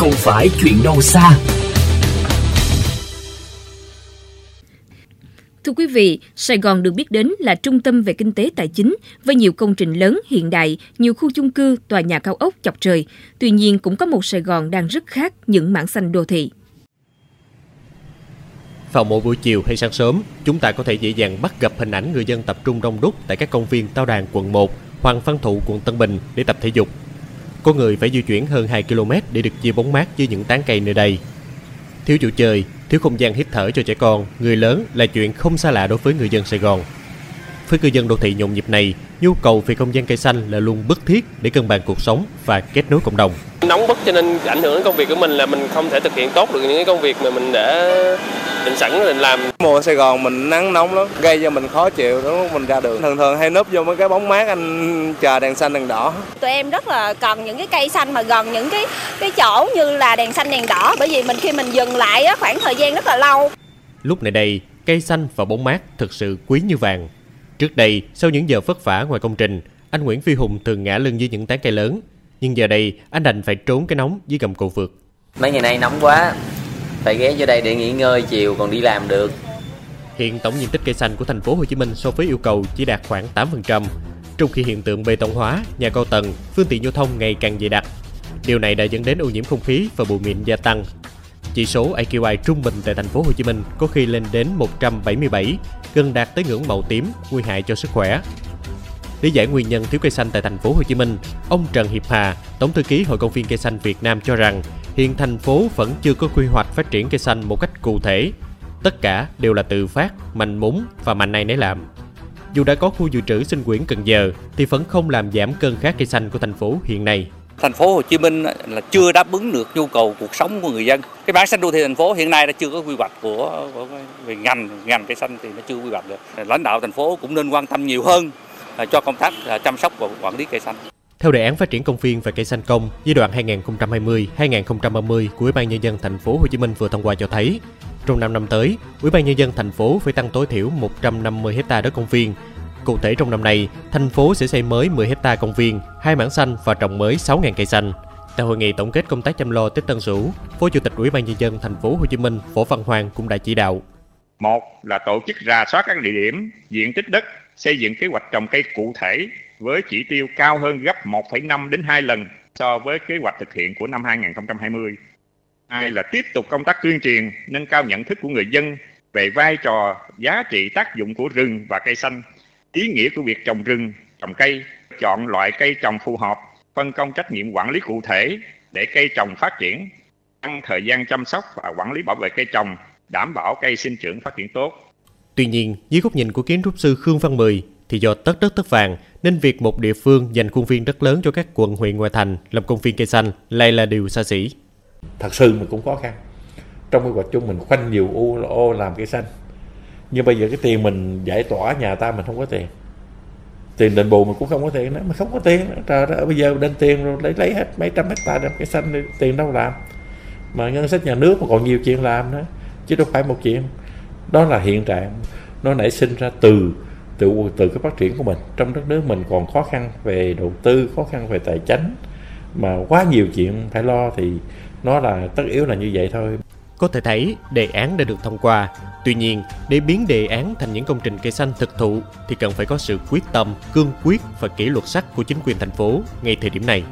không phải chuyện đâu xa. Thưa quý vị, Sài Gòn được biết đến là trung tâm về kinh tế tài chính với nhiều công trình lớn hiện đại, nhiều khu chung cư, tòa nhà cao ốc chọc trời. Tuy nhiên cũng có một Sài Gòn đang rất khác những mảng xanh đô thị. Vào mỗi buổi chiều hay sáng sớm, chúng ta có thể dễ dàng bắt gặp hình ảnh người dân tập trung đông đúc tại các công viên Tao Đàn quận 1, Hoàng Văn Thụ quận Tân Bình để tập thể dục. Có người phải di chuyển hơn 2 km để được chia bóng mát dưới những tán cây nơi đây. Thiếu chỗ chơi, thiếu không gian hít thở cho trẻ con, người lớn là chuyện không xa lạ đối với người dân Sài Gòn. Với cư dân đô thị nhộn nhịp này, nhu cầu về không gian cây xanh là luôn bức thiết để cân bằng cuộc sống và kết nối cộng đồng. Nóng bức cho nên ảnh hưởng đến công việc của mình là mình không thể thực hiện tốt được những cái công việc mà mình đã định sẵn định làm. Mùa Sài Gòn mình nắng nóng lắm, gây cho mình khó chịu đúng không? Mình ra đường thường thường hay núp vô mấy cái bóng mát anh chờ đèn xanh đèn đỏ. Tụi em rất là cần những cái cây xanh mà gần những cái cái chỗ như là đèn xanh đèn đỏ bởi vì mình khi mình dừng lại á, khoảng thời gian rất là lâu. Lúc này đây, cây xanh và bóng mát thực sự quý như vàng. Trước đây, sau những giờ vất vả ngoài công trình, anh Nguyễn Phi Hùng thường ngã lưng dưới những tán cây lớn. Nhưng giờ đây, anh đành phải trốn cái nóng dưới gầm cầu vượt. Mấy ngày nay nóng quá, phải ghé vô đây để nghỉ ngơi chiều còn đi làm được. Hiện tổng diện tích cây xanh của thành phố Hồ Chí Minh so với yêu cầu chỉ đạt khoảng 8%, trong khi hiện tượng bê tông hóa, nhà cao tầng, phương tiện giao thông ngày càng dày đặc. Điều này đã dẫn đến ô nhiễm không khí và bụi mịn gia tăng. Chỉ số AQI trung bình tại thành phố Hồ Chí Minh có khi lên đến 177, gần đạt tới ngưỡng màu tím, nguy hại cho sức khỏe. Để giải nguyên nhân thiếu cây xanh tại thành phố Hồ Chí Minh, ông Trần Hiệp Hà, Tổng thư ký Hội công viên cây xanh Việt Nam cho rằng hiện thành phố vẫn chưa có quy hoạch phát triển cây xanh một cách cụ thể. Tất cả đều là tự phát, mạnh múng và mạnh này nấy làm. Dù đã có khu dự trữ sinh quyển Cần Giờ thì vẫn không làm giảm cơn khát cây xanh của thành phố hiện nay. Thành phố Hồ Chí Minh là chưa đáp ứng được nhu cầu cuộc sống của người dân. Cái bản xanh đô thị thành phố hiện nay đã chưa có quy hoạch của, của về ngành ngành cây xanh thì nó chưa quy hoạch được. Lãnh đạo thành phố cũng nên quan tâm nhiều hơn à, cho công tác à, chăm sóc và quản lý cây xanh. Theo đề án phát triển công viên và cây xanh công giai đoạn 2020-2030 của Ủy ban nhân dân thành phố Hồ Chí Minh vừa thông qua cho thấy, trong 5 năm tới, Ủy ban nhân dân thành phố phải tăng tối thiểu 150 hecta đất công viên. Cụ thể trong năm nay, thành phố sẽ xây mới 10 hecta công viên, hai mảng xanh và trồng mới 6.000 cây xanh. Tại hội nghị tổng kết công tác chăm lo Tết Tân Sửu, Phó Chủ tịch Ủy ban nhân dân thành phố Hồ Chí Minh Võ Văn Hoàng cũng đã chỉ đạo. Một là tổ chức rà soát các địa điểm, diện tích đất, xây dựng kế hoạch trồng cây cụ thể với chỉ tiêu cao hơn gấp 1,5 đến 2 lần so với kế hoạch thực hiện của năm 2020. Hai là tiếp tục công tác tuyên truyền, nâng cao nhận thức của người dân về vai trò, giá trị tác dụng của rừng và cây xanh, ý nghĩa của việc trồng rừng, trồng cây, chọn loại cây trồng phù hợp, phân công trách nhiệm quản lý cụ thể để cây trồng phát triển, tăng thời gian chăm sóc và quản lý bảo vệ cây trồng, đảm bảo cây sinh trưởng phát triển tốt. Tuy nhiên, dưới góc nhìn của kiến trúc sư Khương Văn Mười, thì do tất đất tất vàng nên việc một địa phương dành khuôn viên rất lớn cho các quận huyện ngoại thành làm công viên cây xanh lại là điều xa xỉ. Thật sự mình cũng khó khăn. Trong cái hoạch chung mình khoanh nhiều ô, ô làm cây xanh. Nhưng bây giờ cái tiền mình giải tỏa nhà ta mình không có tiền. Tiền đền bù mình cũng không có tiền nữa. Không có tiền nữa. Trời ơi, bây giờ đền tiền rồi lấy, lấy hết mấy trăm hectare làm cây xanh tiền đâu làm. Mà ngân sách nhà nước mà còn nhiều chuyện làm nữa. Chứ đâu phải một chuyện. Đó là hiện trạng. Nó nảy sinh ra từ từ từ cái phát triển của mình. Trong đất nước mình còn khó khăn về đầu tư, khó khăn về tài chính, mà quá nhiều chuyện phải lo thì nó là, tất yếu là như vậy thôi. Có thể thấy đề án đã được thông qua. Tuy nhiên, để biến đề án thành những công trình cây xanh thực thụ thì cần phải có sự quyết tâm, cương quyết và kỷ luật sắc của chính quyền thành phố ngay thời điểm này.